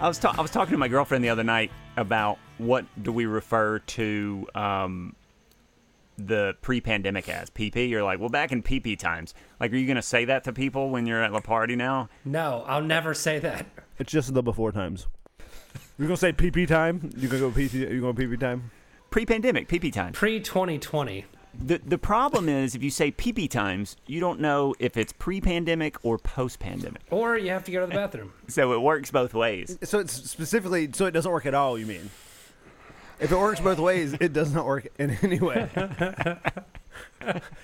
I was ta- I was talking to my girlfriend the other night about what do we refer to um, the pre-pandemic as PP. You're like, well, back in PP times. Like, are you gonna say that to people when you're at the party now? No, I'll never say that. It's just the before times. You're gonna say PP time? You're gonna go PP. You're going to PP time? Pre-pandemic PP time. Pre 2020. The the problem is if you say PP times, you don't know if it's pre-pandemic or post-pandemic. Or you have to go to the bathroom. So it works both ways. So it's specifically so it doesn't work at all. You mean? If it works both ways, it does not work in any way.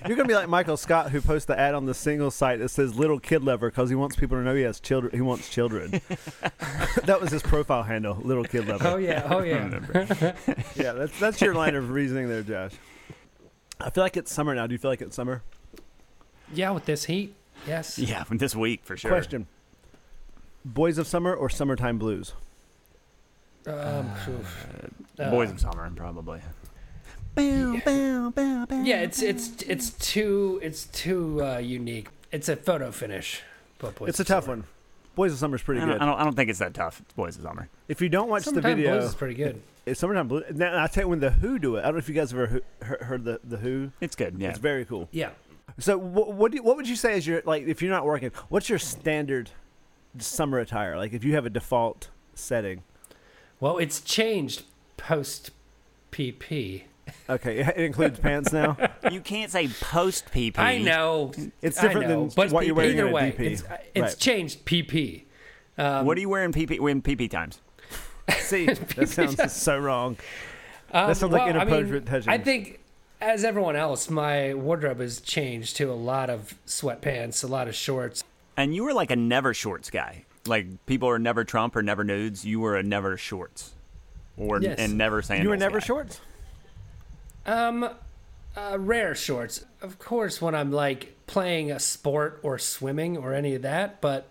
You're gonna be like Michael Scott, who posts the ad on the single site that says "little kid lover" because he wants people to know he has children. He wants children. that was his profile handle, "little kid lover." Oh, yeah. Oh, yeah. Yeah, that's that's your line of reasoning there, Josh. I feel like it's summer now. Do you feel like it's summer? yeah, with this heat. Yes. Yeah, from this week for sure. Question: Boys of Summer or Summertime Blues? Um. Uh, Boys of Summer, probably. Yeah, it's it's it's too it's too uh, unique. It's a photo finish. But Boys It's a tough Summer. one. Boys of Summer is pretty I don't, good. I don't. I don't think it's that tough. Boys of Summer. If you don't watch the video, Blues is pretty good. It's summertime blue. Now I tell you when the Who do it. I don't know if you guys ever he- he- heard the the Who. It's good. Yeah. It's very cool. Yeah. So what what, do you, what would you say is your like if you're not working? What's your standard summer attire? Like if you have a default setting. Well, it's changed post PP. Okay, it includes pants now. you can't say post PP. I know. It's different know, than but what you're wearing either in a way, DP. It's, uh, it's Right. changed PP. Um, What do you wear in PP in PP times? See, that sounds so wrong. Um, That sounds like well, I inappropriate mean, touching. I think, as everyone else, my wardrobe has changed to a lot of sweatpants, a lot of shorts. And you were like a never shorts guy. Like people are never Trump or never nudes. You were a never shorts, or Yes. and never sandals. You were never guy. shorts. Um, uh, rare shorts, of course, when I'm like playing a sport or swimming or any of that, but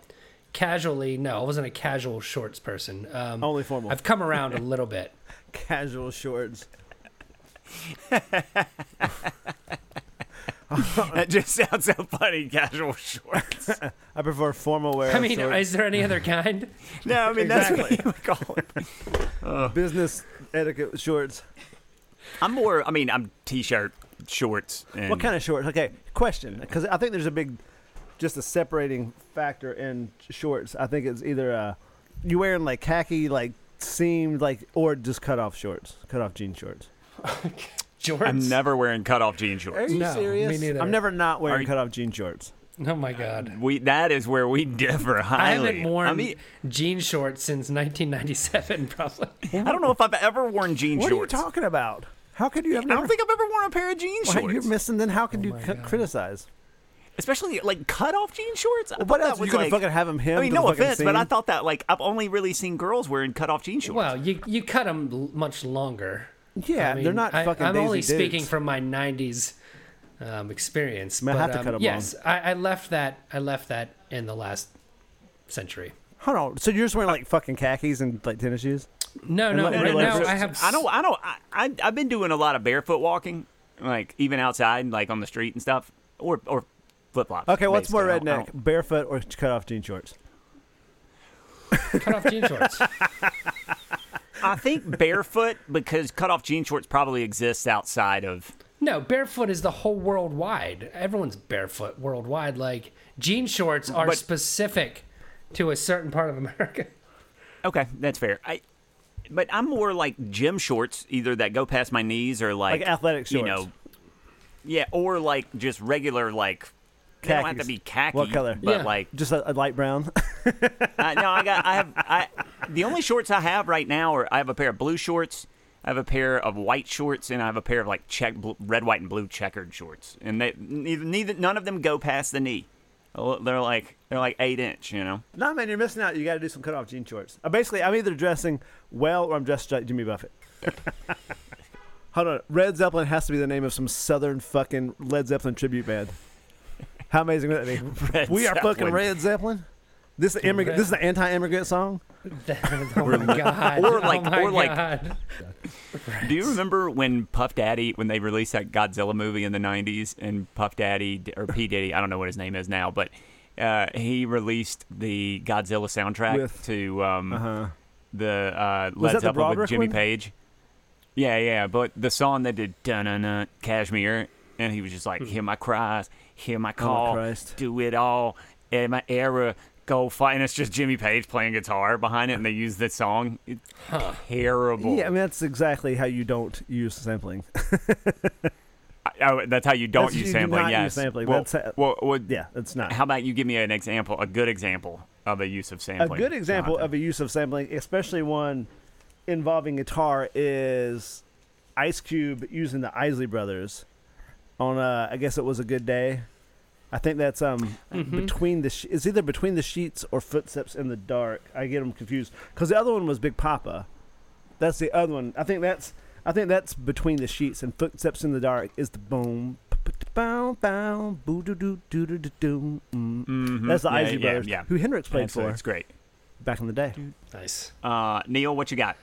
casually, no, I wasn't a casual shorts person. Um, Only formal. I've come around a little bit. Casual shorts. That just sounds so funny. Casual shorts. I prefer formal wear. I mean, sorts. is there any other kind? no, I mean that's what you would call it. business etiquette shorts. I'm more. I mean, I'm t-shirt, shorts. And What kind of shorts? Okay, question. Because I think there's a big, just a separating factor in shorts. I think it's either uh, you wearing like khaki, like seamed, like, or just cut off shorts, cut off jean shorts. Shorts? I'm never wearing cut off jean shorts. Are you No, me neither. I'm never not wearing cut off jean shorts. Oh my god. We that is where we differ highly. I haven't worn I mean, jean shorts since 1997, probably. I don't know if I've ever worn jean What shorts. What are you talking about? How could you have I never? don't think I've ever worn a pair of jean Why, shorts. you're missing. Then how can oh, you c- criticize? Especially like cut off jean shorts. I Well, what else? was You gonna like- fucking have them hemmed? I mean, no the fucking offense, but I thought that like I've only really seen girls wearing cut off jean shorts. Well, you you cut them much longer. Yeah, I mean, they're not I, fucking. I'm Daisy only dudes. speaking from my '90s um, experience. I but, have to um, cut 'em yes, I, I left that. I left that in the last century. Hold on. So you're just wearing like fucking khakis and like tennis shoes? No, And no, let- right and let- now I have. I don't. I don't. I, I I've been doing a lot of barefoot walking, like even outside, like on the street and stuff, or or flip flops. Okay, what's more basically. I don't- I redneck, barefoot or cut off jean shorts? cut off jean shorts. I think barefoot because cut off jean shorts probably exists outside of. No, barefoot is the whole worldwide. Everyone's barefoot worldwide. Like jean shorts are But- specific to a certain part of America. Okay, that's fair. I. But I'm more like gym shorts, either that go past my knees or like, Like athletic You know, yeah, or like just regular like. They don't have to be khaki. What color? But Yeah. like Just a, a light brown. I, no, I got. I have. I the only shorts I have right now are I have a pair of blue shorts, I have a pair of white shorts, and I have a pair of like check bl- red, white, and blue checkered shorts, and they neither, neither none of them go past the knee. Oh, They're like they're like eight inch, you know. No, man, you're missing out. You got to do some cut off jean shorts. Uh, basically, I'm either dressing well or I'm dressed like Jimmy Buffett. Hold on. Red Zeppelin has to be the name of some southern fucking Led Zeppelin tribute band. How amazing would that be? Red we are fucking Red Zeppelin. This is immigrant. This is the anti-immigrant song. oh my god! or like- oh my or like- Do you remember when Puff Daddy, when they released that Godzilla movie in the '90s, and Puff Daddy or P Diddy, I don't know what his name is now, but uh, he released the Godzilla soundtrack With- to um, Uh-huh. the uh, Was that Led the Zeppelin with Jimmy one? Page. Yeah, yeah, but the song that did "Dun Dun Dun" Kashmir, and he was just like, "Hear my cries, hear my call, Christ. do it all, in my era." Go fight, and it's just Jimmy Page playing guitar behind it, and they use that song. It's terrible. Yeah, I mean that's exactly how you don't use sampling. Oh, that's how you don't That's- use you do sampling. not use yes. sampling. Well, That's how- well, well, yeah, that's not. How about you give me an example, a good example of a use of sampling? a good example Jonathan? of a use of sampling, especially one involving guitar, is Ice Cube using the Isley Brothers on. Uh, I guess it was a good day. I think that's um between the sh- it's either between the sheets or footsteps in the dark. I get them confused because the other one was Big Poppa. That's the other one. I think that's I think that's between the sheets and footsteps in the dark is the boom. Bow, bow, boo, doo, doo, doo, doo, doo, doo, mm. Mhm. That's the Yeah, Isley yeah, Brothers, Yeah, who Hendrix played That's- for It's great. back in the day. Nice. Uh, Neil, what you got?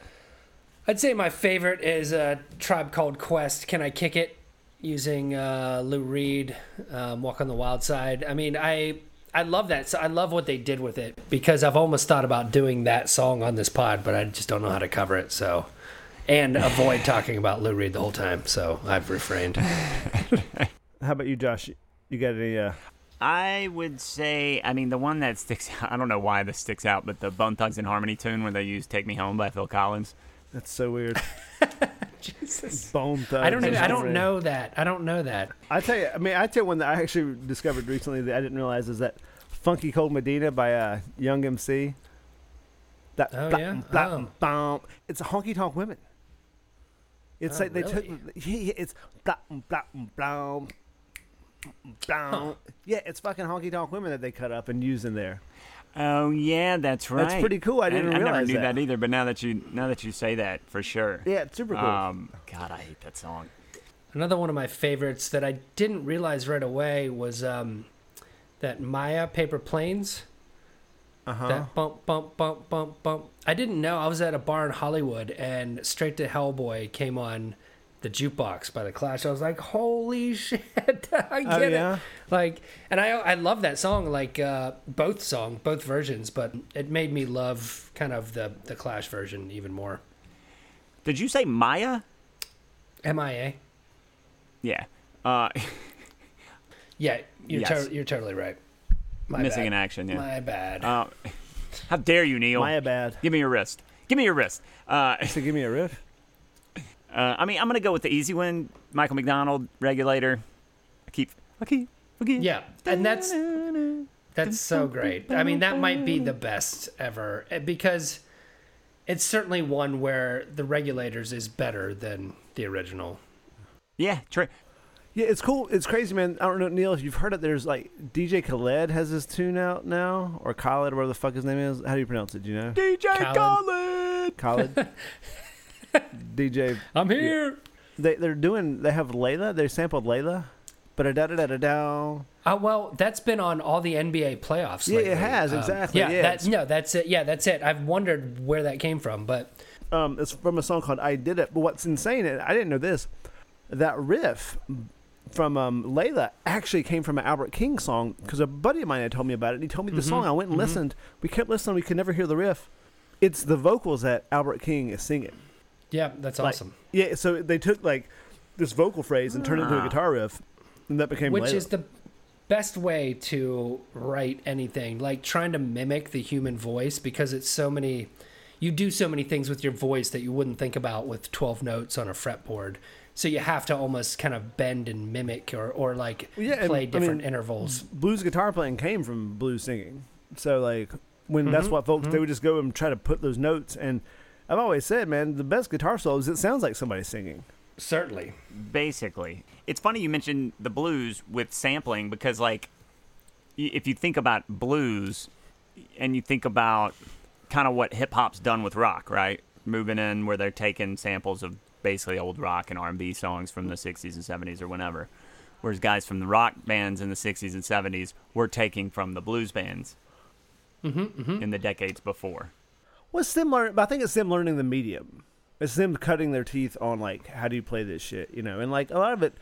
I'd say my favorite is a tribe called Quest. Can I kick it? Using uh, Lou Reed, um, Walk on the Wild Side. I mean, I I love that. So I love what they did with it because I've almost thought about doing that song on this pod, but I just don't know how to cover it. So, and avoid talking about Lou Reed the whole time. So I've refrained. How about you, Josh? You got any? Uh, I would say, I mean, the one that sticks out, I don't know why this sticks out, but the Bone Thugs-n-Harmony tune where they use Take Me Home by Phil Collins. that's so weird. Jesus. Bone thugs. I don't. Even, I don't know that. I don't know that. I tell you, I mean, I tell you one that I actually discovered recently that I didn't realize is that "Funky Cold Medina" by uh, Young MC. That Oh, blah, yeah? blah, Oh. blah, it's a honky tonk women. It's Oh, like they took really? yeah, yeah, it's blah, blah, blah, blah. yeah, it's fucking honky tonk women that they cut up and use in there. Oh yeah, that's right. That's pretty cool. I didn't I, never realize knew that. that. either, but now that you now that you say that, for sure. Yeah, it's super cool. Um, God, I hate that song. Another one of my favorites that I didn't realize right away was um, that Maya Paper Planes. Uh huh. That bump, bump, bump, bump, bump. I didn't know. I was at a bar in Hollywood and Straight to Hellboy came on the jukebox by the Clash. I was like, holy shit. I get Oh, it. Yeah? Like, and I, I love that song, like uh, both song, both versions, but it made me love kind of the, the Clash version even more. Did you say Maya? MIA. Yeah. Uh, Yeah, you're, Yes. to- you're totally right. My missing bad. in action. Yeah. My bad. Uh, how dare you, Neil? Maya bad. Give me your wrist. Give me your wrist. Uh, So give me a riff. uh, I mean, I'm gonna go with the easy one. Michael McDonald, regulator. I keep. I keep. I yeah, and that's that's so great. I mean, that might be the best ever eh, because it's certainly one where the regulators is better than the original. Yeah. True. Yeah, it's cool. It's crazy, man. I don't know, Neil, if you've heard it. There's like DJ Khaled has his tune out now, or Khaled, or whatever the fuck his name is. How do you pronounce it? Do you know? DJ Khaled. Khaled. Khaled. DJ. I'm here. They they're doing. They have Layla. They sampled Layla. But a da da da da da. Uh, well, that's been on all the NBA playoffs. Yeah, it has, Um, exactly, Yeah, yeah, that, no, that's it. Yeah, that's it. I've wondered where that came from, but Um, it's from a song called "I Did It." But what's insane, and I didn't know this, that riff from um, Layla actually came from an Albert King song because a buddy of mine had told me about it. and He told me the Mm-hmm. song. I went and listened. We kept listening. We could never hear the riff. It's the vocals that Albert King is singing. yeah, that's Like, awesome. Yeah, so they took like this vocal phrase and turned it into a Ah. guitar riff, and that became which Layla. is the best way to write anything like trying to mimic the human voice because it's so many you do so many things with your voice that you wouldn't think about with 12 notes on a fretboard so you have to almost kind of bend and mimic or, or like Yeah, and, play I different mean, intervals blues guitar playing came from blues singing. So like when that's Mhm, what folks they mhm. would just go and try to put those notes and I've always said, man, the best guitar solos it sounds like somebody singing. Certainly. basically. It's funny you mentioned the blues with sampling because, like, if you think about blues and you think about kind of what hip hop's done with rock, right? Moving in where they're taking samples of basically old rock and R&B songs from the 60s and 70s or whenever. Whereas guys from the rock bands in the 60s and 70s were taking from the blues bands mm-hmm, mm-hmm. in the decades before. Well, it's them learn, but I think it's them learning the medium. It's them cutting their teeth on like how do you play this shit, you know, and like a lot of it.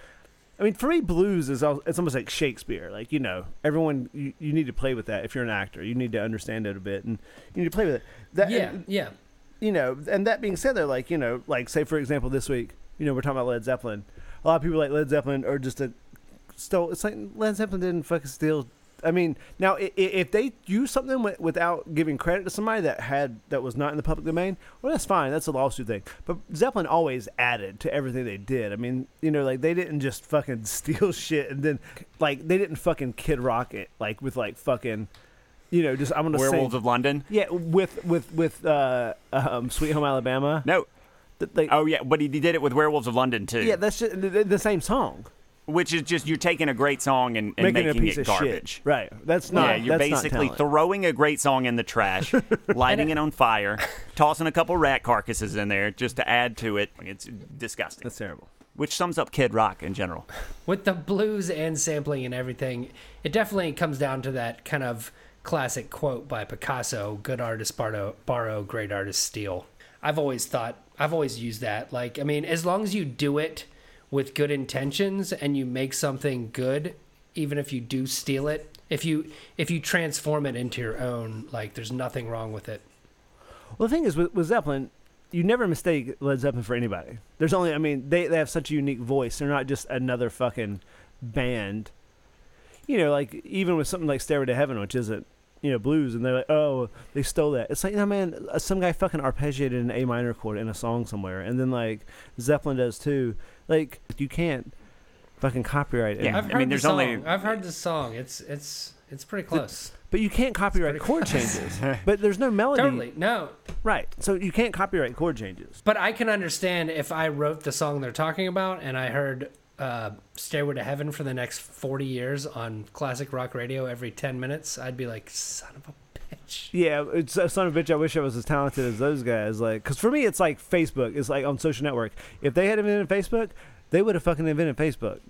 I mean, for me, blues is it's almost like Shakespeare. Like you know, everyone you, you need to play with that. If you're an actor, you need to understand it a bit, and you need to play with it. That, Yeah, and, yeah. you know, and that being said, though, like you know, like say for example, this week, you know, we're talking about Led Zeppelin. A lot of people like Led Zeppelin are just a still. It's like Led Zeppelin didn't fucking steal. I mean, now if they use something without giving credit to somebody that had that was not in the public domain, well, that's fine. That's a lawsuit thing. But Zeppelin always added to everything they did. I mean, you know, like they didn't just fucking steal shit and then like they didn't fucking Kid Rock it like with like fucking, you know, just I'm gonna say Werewolves say of London? yeah with with with uh um Sweet Home Alabama. No. Th- Like, Oh yeah, but he did it with Werewolves of London too. yeah, that's just the, the same song. Which is just you're taking a great song and, and making, making, a piece it of garbage. shit. Right. That's not. yeah, you're that's basically talent. throwing a great song in the trash, lighting it on fire, tossing a couple rat carcasses in there just to add to it. It's disgusting. That's terrible. Which sums up Kid Rock in general. With the blues and sampling and everything, it definitely comes down to that kind of classic quote by Picasso good artists borrow, borrow great artists steal. I've always thought, I've always used that. Like, I mean, as long as you do it with good intentions and you make something good, even if you do steal it, if you if you transform it into your own, like there's nothing wrong with it. Well, the thing is with, with Zeppelin, you never mistake Led Zeppelin for anybody. There's only, I mean, they they have such a unique voice. They're not just another fucking band. You know, like even with something like Stairway to Heaven, which isn't you know blues, and they're like, oh, they stole that. It's like, no man, uh, some guy fucking arpeggiated an A minor chord in a song somewhere, and then like Zeppelin does too. Like you can't fucking copyright it. Yeah. I've I heard mean, the there's song. only- I've heard the song. It's it's it's pretty close. But you can't copyright chord changes. but there's no melody. Totally. No, Right. So you can't copyright chord changes. But I can understand if I wrote the song they're talking about and I heard uh, Stairway to Heaven for the next 40 years on classic rock radio every 10 minutes, I'd be like, son of a bitch. Yeah, it's a son of a bitch. I wish I was as talented as those guys. Like, because for me, it's like Facebook. It's like on social network. If they had invented Facebook, they would have fucking invented Facebook.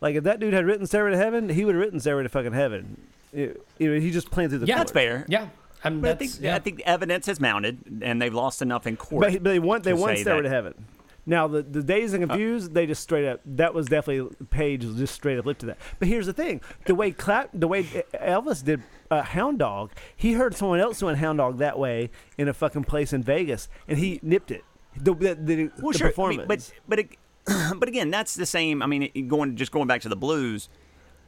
Like, if that dude had written Stairway to Heaven, he would have written Stairway to fucking Heaven. You you know, he just planted the Yeah, That's fair. Yeah. I mean, But I think yeah. I think the evidence has mounted, and they've lost enough in court. But, but they want they want say Stairway that- to Heaven. Now the the Dazed and uh. Confused, they just straight up. That was definitely Page just straight up lip to that. But here's the thing: the way clap, the way Elvis did uh, Hound Dog, he heard someone else doing Hound Dog that way in a fucking place in Vegas, and he nipped it. The, the, the, well, the sure, I performance. mean, but but it, but again, that's the same. I mean, going just going back to the blues,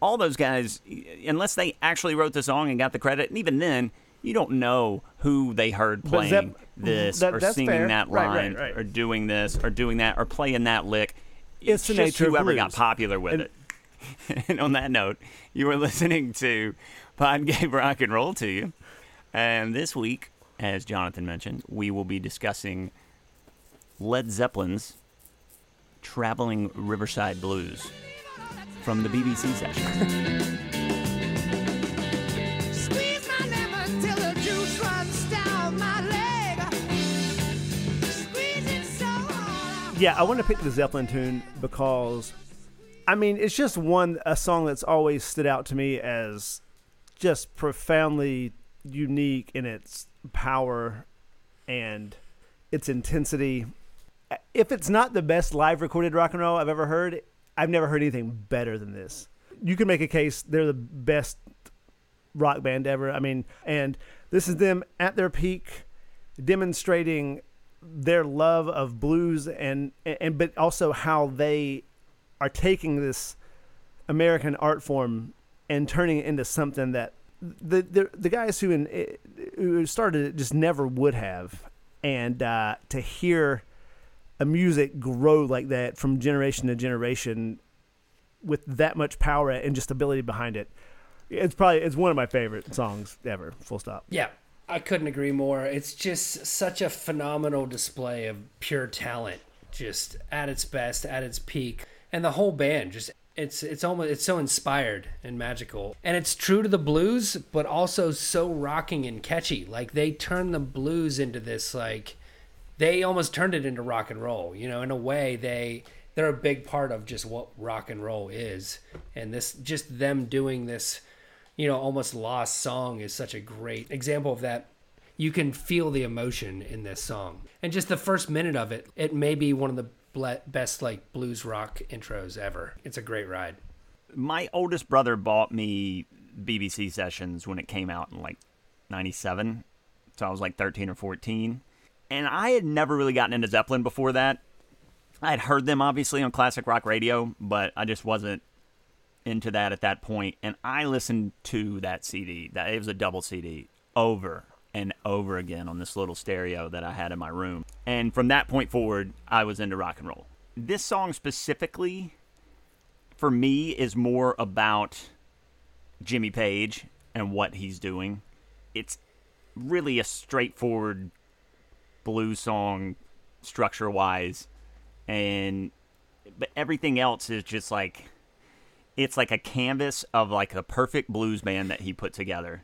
all those guys, unless they actually wrote the song and got the credit, and even then, you don't know who they heard playing Zepp- this that- or singing fair. that line right, right. or doing this or doing that or playing that lick. It's the just nature of whoever got popular with And- it. and on that note, you were listening to Pod Gave Rock and Roll to you. And this week, as Jonathan mentioned, we will be discussing Led Zeppelin's Traveling Riverside Blues from the BBC session. Squeeze my lemon till the juice runs down my leg. Squeeze it so hard. yeah, I want to pick the Zeppelin tune because, I mean, it's just one a song that's always stood out to me as just profoundly unique in its power and its intensity. If it's not the best live recorded rock and roll I've ever heard, I've never heard anything better than this. You can make a case they're the best rock band ever. I mean, and this is them at their peak, demonstrating their love of blues and and but also how they are taking this American art form and turning it into something that the the, the guys who in, who started it just never would have, and uh, to hear a music grow like that from generation to generation with that much power and just ability behind it. It's probably it's one of my favorite songs ever. Full stop. Yeah. I couldn't agree more. It's just such a phenomenal display of pure talent, just at its best, at its peak, and the whole band just it's it's almost it's so inspired and magical, and it's true to the blues, but also so rocking and catchy. Like they turn the blues into this like they almost turned it into rock and roll. You know, in a way they they're a big part of just what rock and roll is, and this just them doing this you know, almost lost song is such a great example of that. You can feel the emotion in this song. And just the first minute of it, it may be one of the best like blues rock intros ever. It's a great ride. My oldest brother bought me BBC Sessions when it came out in like 97. So I was like 13 or 14. And I had never really gotten into Zeppelin before that. I had heard them obviously on classic rock radio, but I just wasn't into that at that point. and I listened to that CD. That it was a double CD over and over again on this little stereo that I had in my room. And from that point forward, I was into rock and roll. This song specifically, for me, is more about Jimmy Page and what he's doing. It's really a straightforward blues song, structure wise, and but everything else is just like it's like a canvas of like a perfect blues band that he put together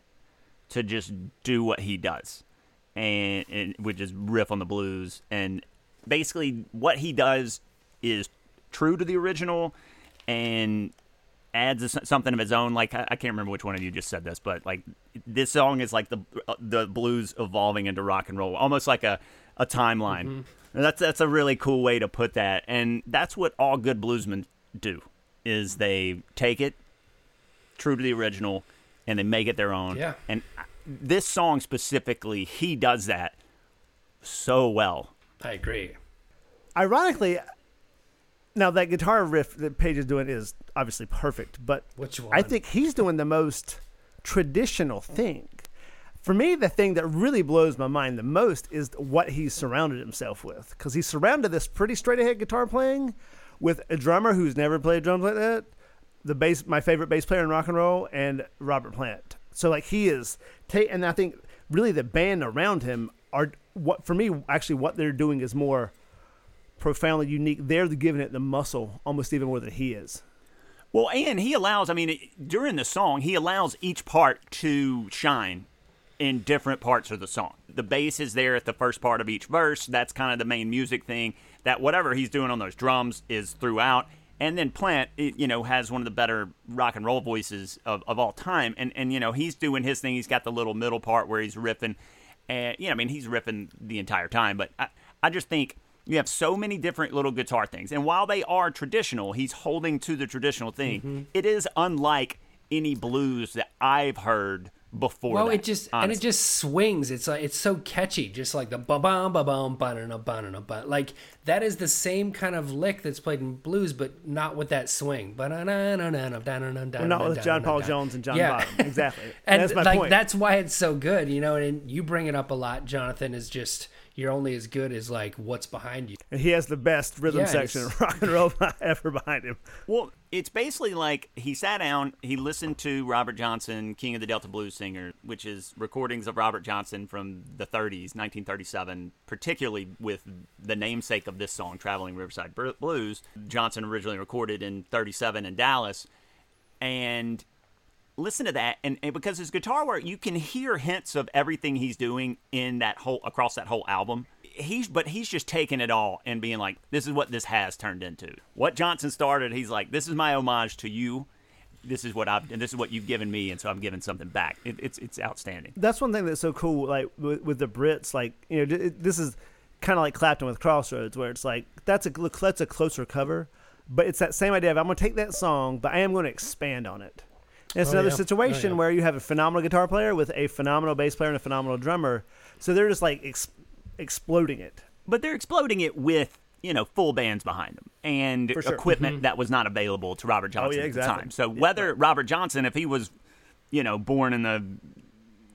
to just do what he does. And, and which is riff on the blues. And basically what he does is true to the original and adds a, something of his own. Like I, I can't remember which one of you just said this but like this song is like the uh, the blues evolving into rock and roll almost like a a timeline. Mm-hmm. And that's that's a really cool way to put that. And that's what all good bluesmen do is they take it true to the original and they make it their own. Yeah. And this song specifically, he does that so well. I agree. Ironically, now that guitar riff that Page is doing is obviously perfect, but Which I think he's doing the most traditional thing. For me, the thing that really blows my mind the most is what he's surrounded himself with, because he's surrounded this pretty straight ahead guitar playing with a drummer who's never played drums like that, the bass, my favorite bass player in rock and roll, and Robert Plant. So like he is, ta- and I think really the band around him are what for me actually what they're doing is more profoundly unique. They're giving it the muscle almost even more than he is. Well, and he allows, I mean, during the song, he allows each part to shine in different parts of the song. The bass is there at the first part of each verse. That's kind of the main music thing. That whatever he's doing on those drums is throughout. And then Plant, you know, has one of the better rock and roll voices of, of all time. And, and, you know, he's doing his thing. He's got the little middle part where he's riffing. And, you know, I mean, he's riffing the entire time. But I, I just think you have so many different little guitar things. And while they are traditional, he's holding to the traditional thing. Mm-hmm. It is unlike any blues that I've heard before. Well, that, it just and it just swings. It's like it's so catchy, just like the ba bum ba bum ba na ba na ba. Like that is the same kind of lick that's played in blues, but not with that swing. Ba na na na na na na na Well, not with John Paul Jones and John Yeah. Bonham. Exactly. and that's my like point. that's why it's so good, you know. And you bring it up a lot, Jonathan. Is just you're only as good as like what's behind you. and he has the best rhythm Yeah, section of rock and roll ever behind him. Well, it's basically like he sat down, he listened to Robert Johnson, King of the Delta Blues singer, which is recordings of Robert Johnson from the 30s, 1937, particularly with the namesake of this song, Traveling Riverside Blues. Johnson originally recorded in 37 in Dallas. And listen to that and, and because his guitar work you can hear hints of everything he's doing in that whole across that whole album he's but he's just taking it all and being like this is what this has turned into what johnson started he's like this is my homage to you this is what i've and this is what you've given me and so i'm giving something back it, it's it's outstanding That's one thing that's so cool. Like with, with the Brits, like you know, this is kind of like Clapton with Crossroads, where it's like that's a that's a closer cover, but it's that same idea of I'm going to take that song, but I am going to expand on it. And it's Oh, another yeah. Oh, situation Oh, yeah. where you have a phenomenal guitar player with a phenomenal bass player and a phenomenal drummer, so they're just like ex- exploding it. but they're exploding it with you know full bands behind them and sure. equipment mm-hmm. that was not available to Robert oh, Johnson yeah, at exactly. the time. So Yeah, whether Robert Johnson, if he was you know born in the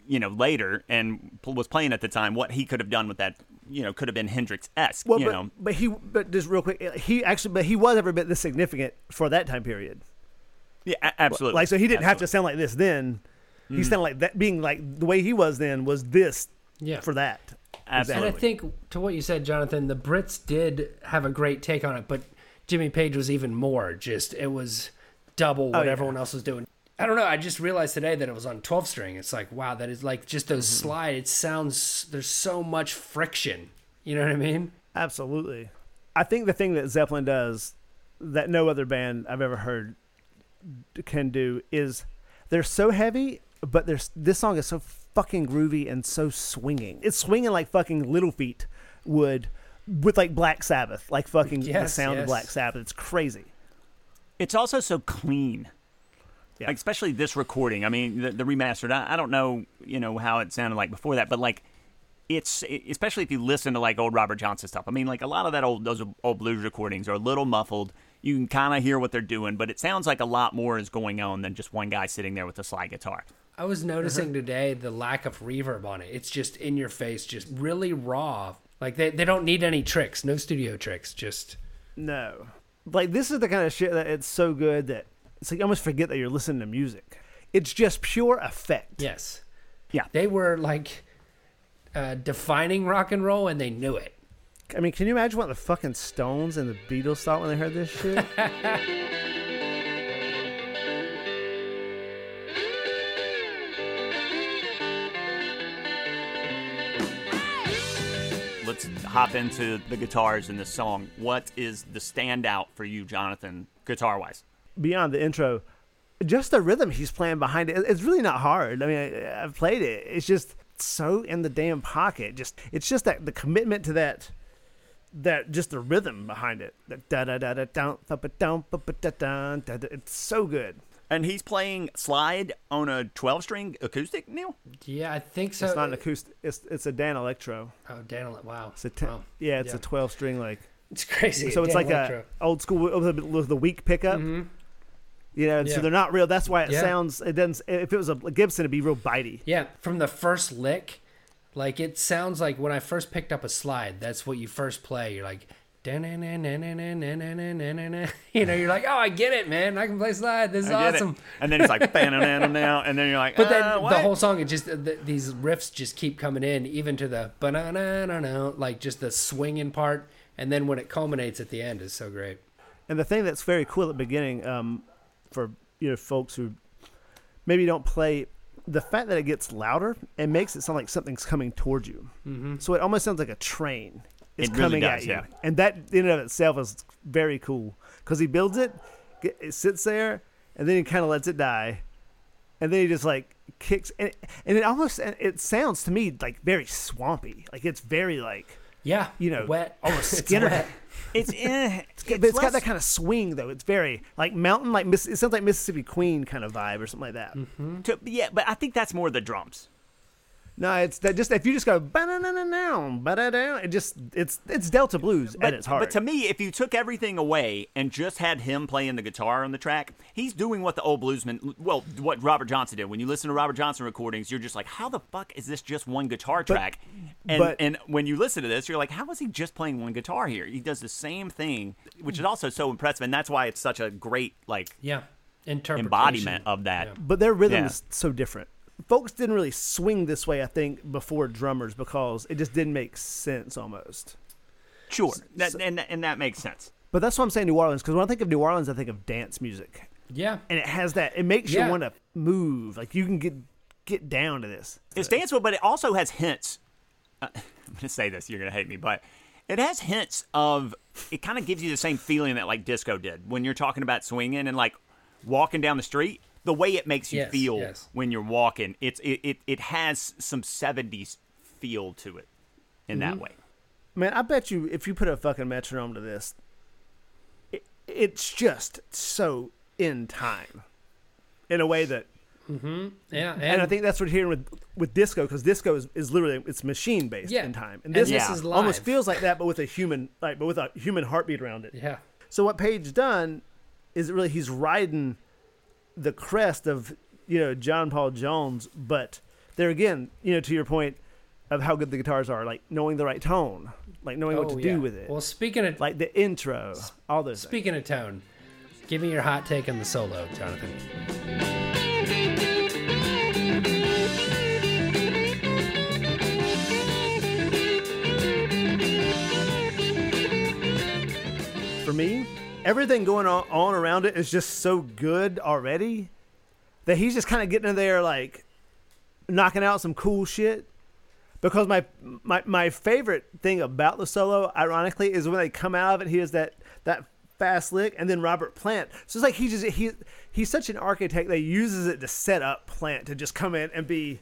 you know later and was playing at the time, what he could have done with that you know could have been Hendrix esque. Well, you but, know, but he but just real quick, he actually but he was every bit this significant for that time period. Yeah, a- absolutely. Like so, he didn't have to sound like this then. He's kind of like that, being like the way he was then was this Yeah. for that. Absolutely. And I think to what you said, Jonathan, the Brits did have a great take on it, but Jimmy Page was even more. Just it was double what Oh, yeah. everyone else was doing. I don't know. I just realized today that it was on 12 string. It's like wow, that is like just those Mm-hmm. slide. It sounds there's so much friction. You know what I mean? Absolutely. I think the thing that Zeppelin does that no other band I've ever heard can do is they're so heavy, but there's this song is so fucking groovy and so swinging. It's swinging like fucking Little Feat would with like Black Sabbath, like fucking the sound yes. of Black Sabbath. It's crazy. It's also so clean. Yeah. Like especially this recording. I mean, the, the remastered. I, I don't know, you know, how it sounded like before that, but like, it's especially if you listen to like old Robert Johnson stuff. I mean, like a lot of that old those old blues recordings are a little muffled. You can kind of hear what they're doing, but it sounds like a lot more is going on than just one guy sitting there with a slide guitar. I was noticing today the lack of reverb on it. It's just in your face, just really raw. Like they, they don't need any tricks, no studio tricks. Just No. Like this is the kind of shit that it's so good that it's like you almost forget that you're listening to music. It's just pure effect. yes, Yeah. they were like uh, defining rock and roll, and they knew it. I mean, can you imagine what the fucking Stones and the Beatles thought when they heard this shit? Let's hop into the guitars in this song. What is the standout for you, Jonathan, guitar wise? Beyond the intro, just the rhythm he's playing behind it, it's really not hard. I mean, I, I've played it. It's just so in the damn pocket. Just it's just that the commitment to that, that just the rhythm behind it. That da da da da down ba ba down ba ba da da da da. It's so good. And he's playing slide on a 12 string acoustic, Neil? Yeah, I think so. It's not an acoustic. It's it's a Danelectro. Oh, Dan, wow. It's a ten, Wow. yeah. It's Yeah. a twelve string like. It's crazy. So it's Dan like Electro. a old school with the, with the weak pickup. Mm-hmm. You know, and so they're not real. That's why it Yeah. sounds. It doesn't. If it was a Gibson, it'd be real bitey. Yeah, from the first lick, like it sounds like when I first picked up a slide, that's what you first play. You're like, you know, you're like, oh, I get it, man. I can play slide. This is awesome. And then it's like, and then you're like, but then uh, the whole song, it just these riffs just keep coming in, even to the banana, like just the swinging part, and then when it culminates at the end is so great. And the thing that's very cool at the beginning, um, for you know folks who maybe don't play the fact that it gets louder, it makes it sound like something's coming towards you. Mm-hmm. So it almost sounds like a train is It really coming does, at you, yeah. and that in and of itself is very cool because he builds it, it sits there, and then he kind of lets it die, and then he just like kicks, and it, and it almost it sounds to me like very swampy, like it's very like Yeah, you know wet, almost Skinner. Wet. It's, eh, It's, but it's got that kind of swing though. It's very like mountain, like it sounds like Mississippi Queen kind of vibe or something like that. to, yeah, but I think that's more the drums. No, it's that just if you just go ba-da-da-da-down, ba-da-down, it just it's it's Delta blues But, at its heart. but to me, if you took everything away and just had him playing the guitar on the track, he's doing what the old bluesman, well, what Robert Johnson did. When you listen to Robert Johnson recordings, you're just like, how the fuck is this just one guitar track? and but- and when you listen to this, you're like, how is he just playing one guitar here? He does the same thing, which is also so impressive, and that's why it's such a great like Yeah, embodiment of that. Yeah. but their rhythm Yeah. is so different. Folks didn't really swing this way, I think, before drummers because it just didn't make sense almost. Sure, that, and and that makes sense. But that's what I'm saying, New Orleans, because when I think of New Orleans, I think of dance music, Yeah, and it has that. It makes Yeah. you want to move, like you can get get down to this. It's danceable, but it also has hints. Uh, I'm gonna say this, you're gonna hate me, but it has hints of. It kind of gives you the same feeling that like disco did when you're talking about swinging and like walking down the street. The way it makes you Yes, feel yes. when you're walking, it's it, it it has some '70s feel to it in that mm-hmm. way. Man, I bet you if you put a fucking metronome to this, it, it's just so in time, in a way that, mm-hmm. yeah, and, I think that's what you're hearing with with disco because disco is, is literally it's machine based Yeah, in time, and this this Yeah. is almost feels like that, but with a human like, but with a human heartbeat around it. yeah, So what Page done is really he's riding the crest of you know John Paul Jones, but there again, you know, to your point of how good the guitars are, like knowing the right tone, like knowing oh, what to oh, yeah. do with it. Well, speaking of like the intro, all those. Speaking things. of tone, give me your hot take on the solo, Jonathan. For me, everything going on, around it is just so good already that he's just kind of getting in there like knocking out some cool shit. Because my, my my favorite thing about the solo, ironically, is when they come out of it, he has that that fast lick, and then Robert Plant. So it's like he just he he's such an architect that uses it to set up Plant to just come in and be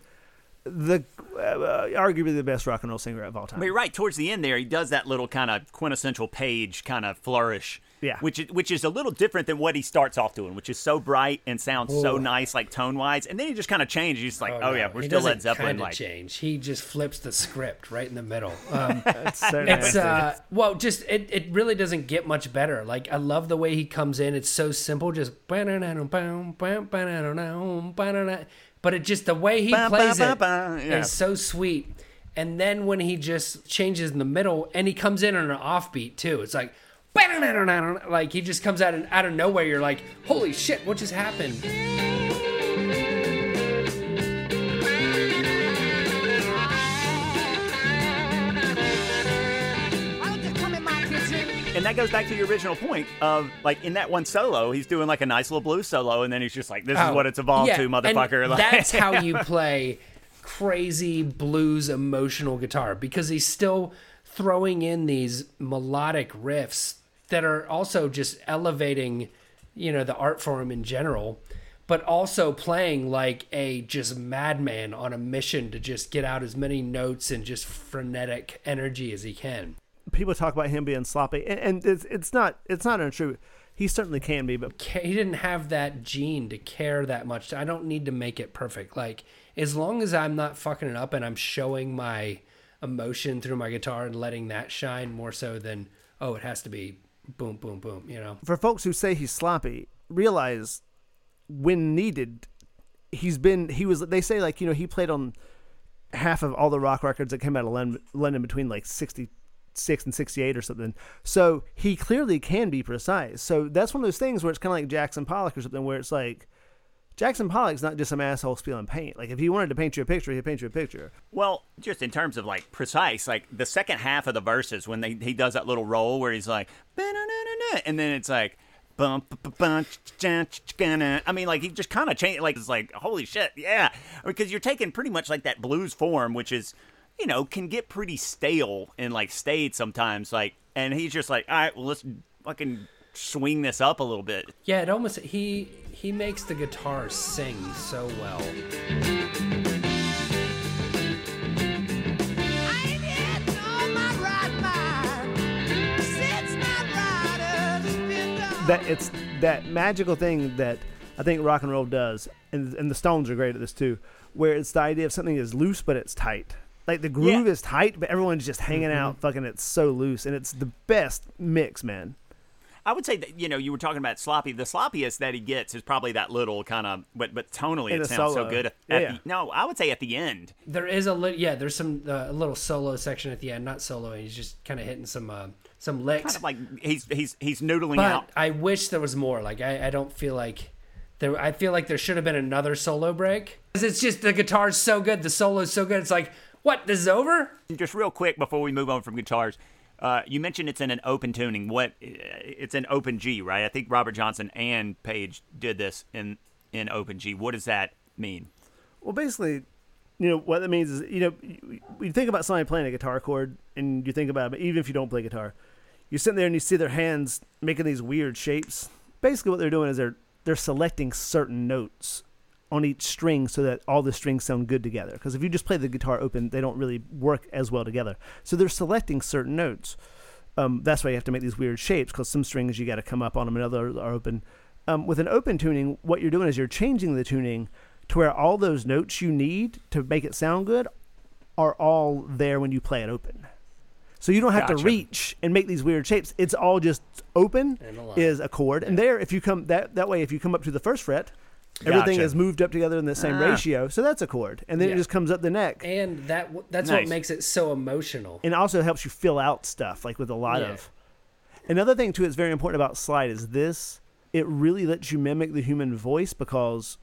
the uh, arguably the best rock and roll singer of all time. But right. Towards the end there, he does that little kind of quintessential page kind of flourish. Yeah. Which is, which is a little different than what he starts off doing, which is so bright and sounds so nice, like tone wise. And then he just kind of changes. He's like, oh, no, yeah, we're he still Led Zeppelin. Like, change. He just flips the script right in the middle. Um, It's so it's uh, well, just it, it really doesn't get much better. Like I love the way he comes in. It's so simple, just but it just the way he Ba, plays ba, it ba, is so sweet. And then when he just changes in the middle and he comes in on an offbeat too, it's like like he just comes out and out of nowhere. You're like, holy shit, what just happened? Why don't you come in my kitchen? and that goes back to your original point of like in that one solo, he's doing like a nice little blues solo, and then he's just like, this is Oh, what it's evolved yeah, to, motherfucker. Like, that's how you play crazy blues emotional guitar because he's still throwing in these melodic riffs that are also just elevating, you know, the art form in general, but also playing like a just madman on a mission to just get out as many notes and just frenetic energy as he can. People talk about him being sloppy, and, and it's, it's not it's not untrue. He certainly can be, but he didn't have that gene to care that much. I don't need to make it perfect. Like as long as I'm not fucking it up and I'm showing my emotion through my guitar and letting that shine more so than oh it has to be boom boom boom, you know. for folks who say he's sloppy, realize when needed, he's been he was. They say like you know he played on half of all the rock records that came out of London, between like sixty six and sixty eight or something. So he clearly can be precise. So that's one of those things where it's kind of like Jackson Pollock or something, where it's like. Jackson Pollock's not just some asshole spilling paint. Like if he wanted to paint you a picture, he'd paint you a picture. Well, just in terms of like precise, like the second half of the verses when they he does that little roll where he's like, and then it's like. I mean, like he just kind of changed. Like it's like, holy shit, yeah, because you're taking pretty much like that blues form, which is, you know, can get pretty stale and like stayed sometimes. Like, and he's just like, all right, well, let's fucking swing this up a little bit. Yeah, it almost he he makes the guitar sing so well. I ain't yet on my right mind. Since my rider's been gone. that it's that magical thing that I think rock and roll does, and and the Stones are great at this too, where it's the idea of something is loose but it's tight. Like the groove Yeah. is tight, but everyone's just hanging mm-hmm. out, fucking. It's so loose, and it's the best mix, man. I would say that you know you were talking about sloppy. The sloppiest that he gets is probably that little kind of, but but tonally In it sounds solo. so good. At Yeah, the, yeah. No, I would say at the end. There is a li- yeah, there's some uh, a little solo section at the end, not solo, he's just kind of hitting some uh, some licks. Kind of like he's he's he's noodling but out. I wish there was more. Like I, I don't feel like there. I feel like there should have been another solo break. Cause it's just the guitar's so good, the solo's so good. It's like what? This is over? Just real quick before we move on from guitars, uh, you mentioned it's in an open tuning. What? It's in open G, right? I think Robert Johnson and Page did this in in open G. What does that mean? Well, basically, you know what that means is you know you think about somebody playing a guitar chord, and you think about it, even if you don't play guitar, you're sitting there and you see their hands making these weird shapes. Basically, what they're doing is they're they're selecting certain notes on each string so that all the strings sound good together. Because if you just play the guitar open, they don't really work as well together. So they're selecting certain notes. Um, that's why you have to make these weird shapes because some strings you got to come up on them and others are open. Um, with an open tuning, what you're doing is you're changing the tuning to where all those notes you need to make it sound good are all there when you play it open. So you don't have to reach and make these weird shapes. It's all just open is a chord, and there if you come that that way if you come up to the first fret, everything Gotcha. is moved up together in the same Ah. ratio. So that's a chord, and then Yeah. it just comes up the neck, And that that's Nice. what makes it so emotional. and also helps you fill out stuff like with a lot Yeah. of. Another thing too that's very important about slide is this: it really lets you mimic the human voice because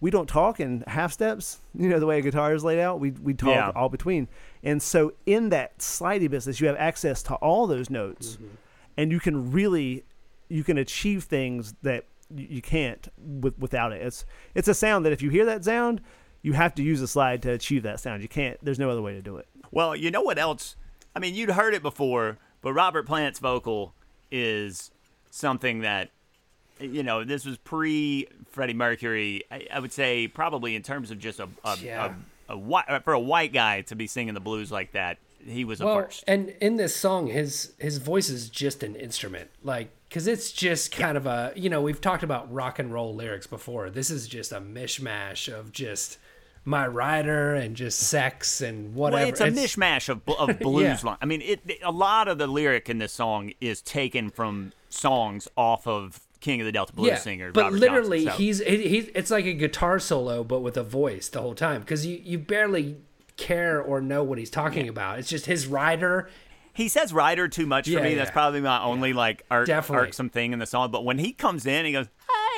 we don't talk in half steps. You know the way a guitar is laid out. We we talk Yeah. all between, and so in that slidey business, you have access to all those notes, Mm-hmm. and you can really you can achieve things that y- you can't with, without it. It's it's a sound that if you hear that sound, you have to use a slide to achieve that sound. You can't. There's no other way to do it. Well, you know what else? I mean, you'd heard it before, but Robert Plant's vocal is something that, you know, this was pre Freddie Mercury. I, I would say probably in terms of just a a, Yeah. a, a white for a white guy to be singing the blues like that, he was a well, first. and in this song, his his voice is just an instrument, like because it's just kind of a you know we've talked about rock and roll lyrics before. This is just a mishmash of just my rider and just sex and whatever. Well, it's a mishmash of, of blues. Yeah. line. I mean, it, it- a lot of the lyric in this song is taken from songs off of King of the Delta Blues yeah, singer. but Robert literally, Johnson, so- he's he, he's it's like a guitar solo, but with a voice the whole time because you you barely care or know what he's talking about. It's just his rider. he says rider too much for Yeah, me. yeah. That's probably my only like Definitely. irksome thing in the song. But when he comes in, he goes,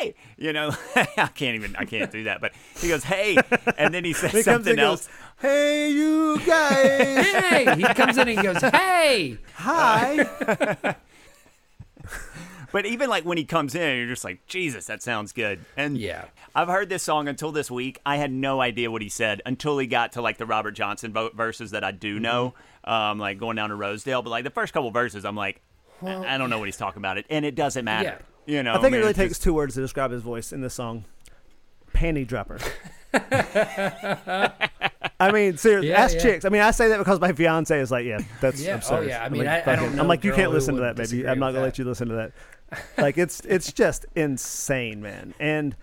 "Hey," you know, I can't even, I can't do that. But he goes, "Hey," and then he says He something else. goes, "Hey, you guys, Hey, he comes in and he goes, "Hey." hi." Uh, But even like when he comes in, you're just like, Jesus, that sounds good. And Yeah. I've heard this song until this week. I had no idea what he said until he got to like the Robert Johnson vo- verses that I do know, um, like going down to Rosedale. But like the first couple verses, I'm like, I I don't know what he's talking about. It and it doesn't matter. Yeah. You know, I think it really takes just- two words to describe his voice in this song: panty dropper. I mean, seriously, Yeah, ask yeah. chicks. I mean, I say that because my fiance is like, "Yeah, that's Yeah, oh, yeah, I I'm mean, like, I- I don't know I'm like, you can't listen to that, baby. I'm not gonna that. let you listen to that. Like, it's it's just insane, man. And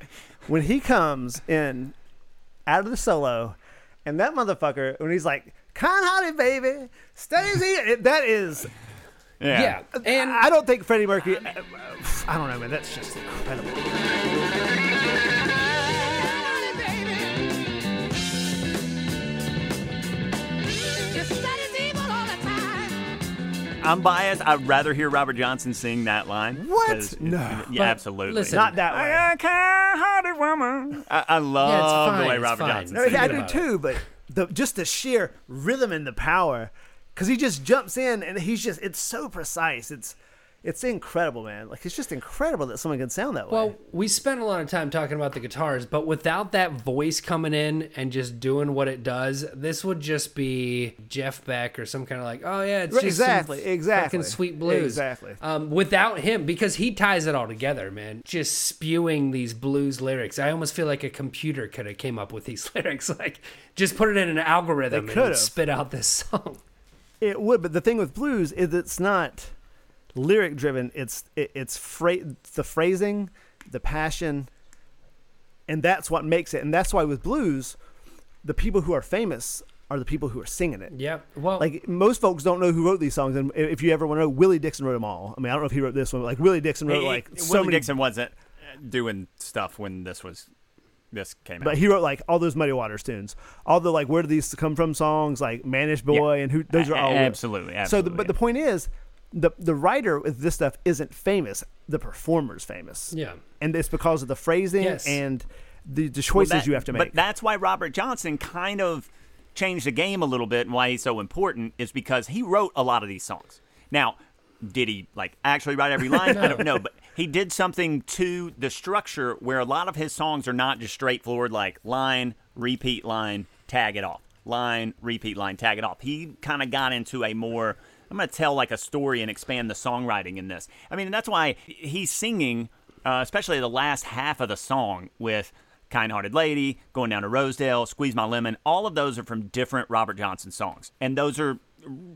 when he comes in out of the solo, and that motherfucker, when he's like, "Kind hearted, baby, stays here," that is. Yeah, and I don't think Freddie Mercury. I don't know, man. That's just incredible. I'm biased. I'd rather hear Robert Johnson sing that line. What? 'cause it- No. Yeah, But absolutely. listen, Not that way. I can't hearted woman. I, I love Yeah, it's the way Robert fine. Johnson No, sings. yeah, I do too, but the just the sheer rhythm and the power, because he just jumps in and he's just it's so precise. It's it's incredible, man. Like it's just incredible that someone can sound that way. Well, we spent a lot of time talking about the guitars, but without that voice coming in and just doing what it does, this would just be Jeff Beck or some kind of like, oh yeah, it's Right, just exactly, exactly. fucking sweet blues. Exactly. Um, without him, because he ties it all together, man. Just spewing these blues lyrics. I almost feel like a computer could have came up with these lyrics. Like, just put it in an algorithm and spit out this song. it would, but the thing with blues is it's not lyric driven. It's it, it's fra- the phrasing, the passion, and that's what makes it. And that's why with blues, the people who are famous are the people who are singing it. Yeah. Well, Like most folks don't know who wrote these songs, and if you ever want to know, Willie Dixon wrote them all. I mean, I don't know if he wrote this one, but like Willie Dixon wrote He- like he- so Willie many. Dixon wasn't uh, doing stuff when this was this came But he wrote like all those Muddy Waters tunes, all the like where do these come from songs, like Mannish Boy, and who those are all absolutely, So, the, absolutely. but the point is, the the writer with this stuff isn't famous. The performer's famous. Yeah. and it's because of the phrasing Yes. and the, the Well, choices that- you have to make. But that's why Robert Johnson kind of changed the game a little bit and why he's so important is because he wrote a lot of these songs. Now, did he like actually write every line? I don't know, but he did something to the structure where a lot of his songs are not just straightforward like line, repeat line, tag it off. Line, repeat line, tag it off. He kind of got into a more I'm going to tell like a story and expand the songwriting in this. I mean, that's why he's singing uh, especially the last half of the song with Kind Hearted Lady, Going Down to Rosedale, Squeeze My Lemon. All of those are from different Robert Johnson songs. And those are,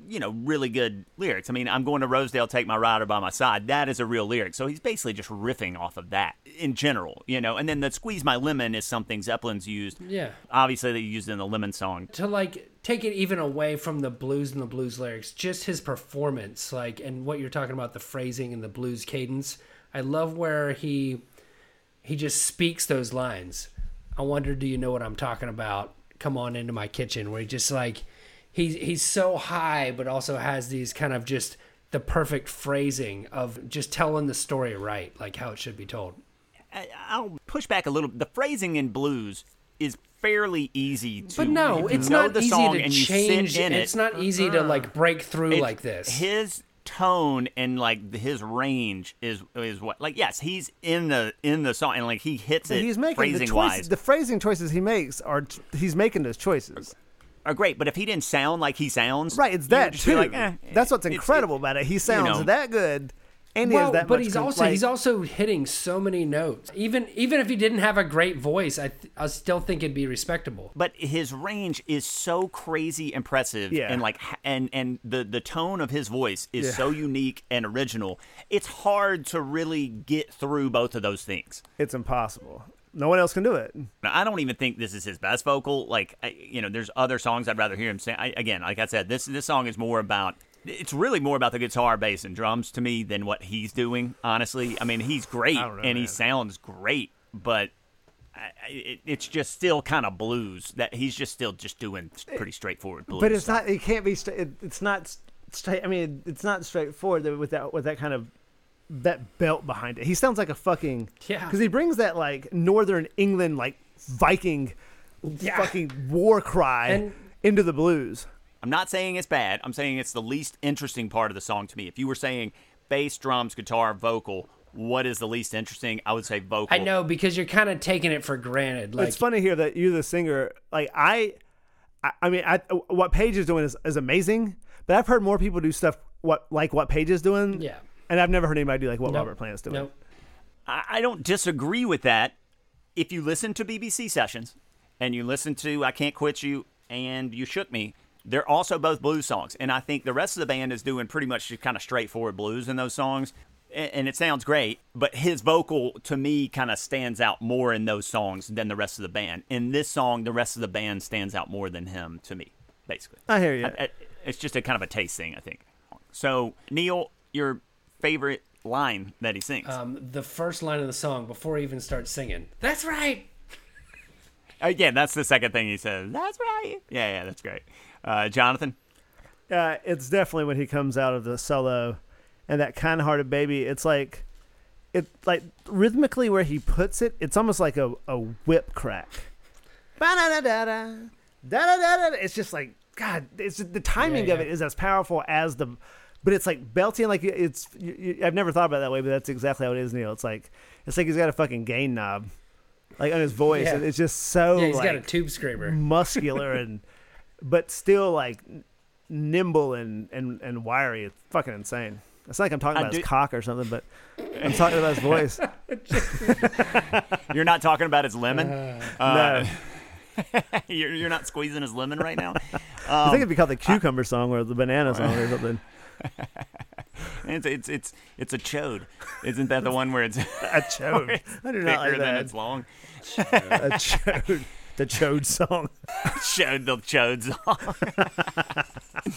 you know, really good lyrics. I mean, I'm going to Rosedale, take my rider by my side. That is a real lyric. So he's basically just riffing off of that in general, you know. And then the Squeeze My Lemon is something Zeppelin's used. Yeah. Obviously, they used in the Lemon song. to like take it even away from the blues and the blues lyrics, just his performance, like, and what you're talking about, the phrasing and the blues cadence. I love where he he just speaks those lines. I wonder, do you know what I'm talking about? Come on into my kitchen. Where he just like he's he's so high, but also has these kind of just the perfect phrasing of just telling the story right, like how it should be told. I- I'll push back a little. The phrasing in blues is fairly easy to. But no, it's not the easy song to change. sit in it. It's not easy to like break through It's- like this. His tone and like his range is is what like yes he's in the in the song and like he hits it he's making phrasing the choices. wise The phrasing choices he makes are he's making those choices. Are great but if he didn't sound like he sounds Right, it's that too. like, eh, That's what's incredible it- about it. He sounds know. that good, and he well, has that but he's con- also like- he's also hitting so many notes. Even even if he didn't have a great voice, I th- I still think it'd be respectable. but his range is so crazy impressive Yeah. and like and and the the tone of his voice is Yeah. so unique and original it's hard to really get through both of those things it's impossible. No one else can do it. I don't even think this is his best vocal. Like, I, you know, there's other songs I'd rather hear him sing. I, again, like I said, this this song is more about. It's really more about the guitar, bass, and drums to me than what he's doing. Honestly, I mean, he's great know, and he sounds great, but I, it, it's just still kind of blues. That he's just still just doing pretty straightforward blues. But it's not. It can't be. It, it's not straight. I mean, it's not straightforward with that with that kind of that belt behind it. He sounds like a fucking Yeah. Because he brings that like Northern England like Viking Yeah. fucking war cry And- into the blues. I'm not saying it's bad. I'm saying it's the least interesting part of the song to me. If you were saying bass, drums, guitar, vocal, what is the least interesting? I would say vocal. I know because you're kind of taking it for granted. Like it's funny here that you're the singer, like I, I, I mean, I, what Page is doing is, is amazing. But I've heard more people do stuff what like what Page is doing. Yeah. And I've never heard anybody do like what Nope. Robert Plant's doing. Nope. I I don't disagree with that. If you listen to BBC sessions and you listen to I Can't Quit You and You Shook Me, they're also both blues songs. And I think the rest of the band is doing pretty much just kind of straightforward blues in those songs. And it sounds great, but his vocal to me kind of stands out more in those songs than the rest of the band. In this song, the rest of the band stands out more than him to me, basically. I hear you. I- I- It's just a kind of a taste thing, I think. So, Neil, your favorite line that he sings? um, the first line of the song before he even starts singing. That's right. Uh, yeah, that's the second thing he says. That's right. Yeah, yeah, that's great. Uh, Jonathan, uh, it's definitely when he comes out of the solo and that kind-hearted baby it's like it like rhythmically where he puts it it's almost like a, a whip crack it's just like god it's the timing Yeah, of yeah. it is as powerful as the but it's like belting like it's you, you, i've never thought about it that way but that's exactly how it is neil it's like it's like he's got a fucking gain knob like on his voice Yeah. and it's just so Yeah, he's like, got a Tube Screamer. muscular and but still like nimble and and and wiry. It's fucking insane. It's not like I'm talking I about his cock or something, but I'm talking about his voice. you're not talking about his lemon. Uh, uh, no, you're, you're not squeezing his lemon right now. I think it'd be called the um, cucumber song or the banana song or something. It's it's it's it's a chode. Isn't that the one where it's A chode. I do not like than that. it's long? A chode. The chode song. Chode the chode song.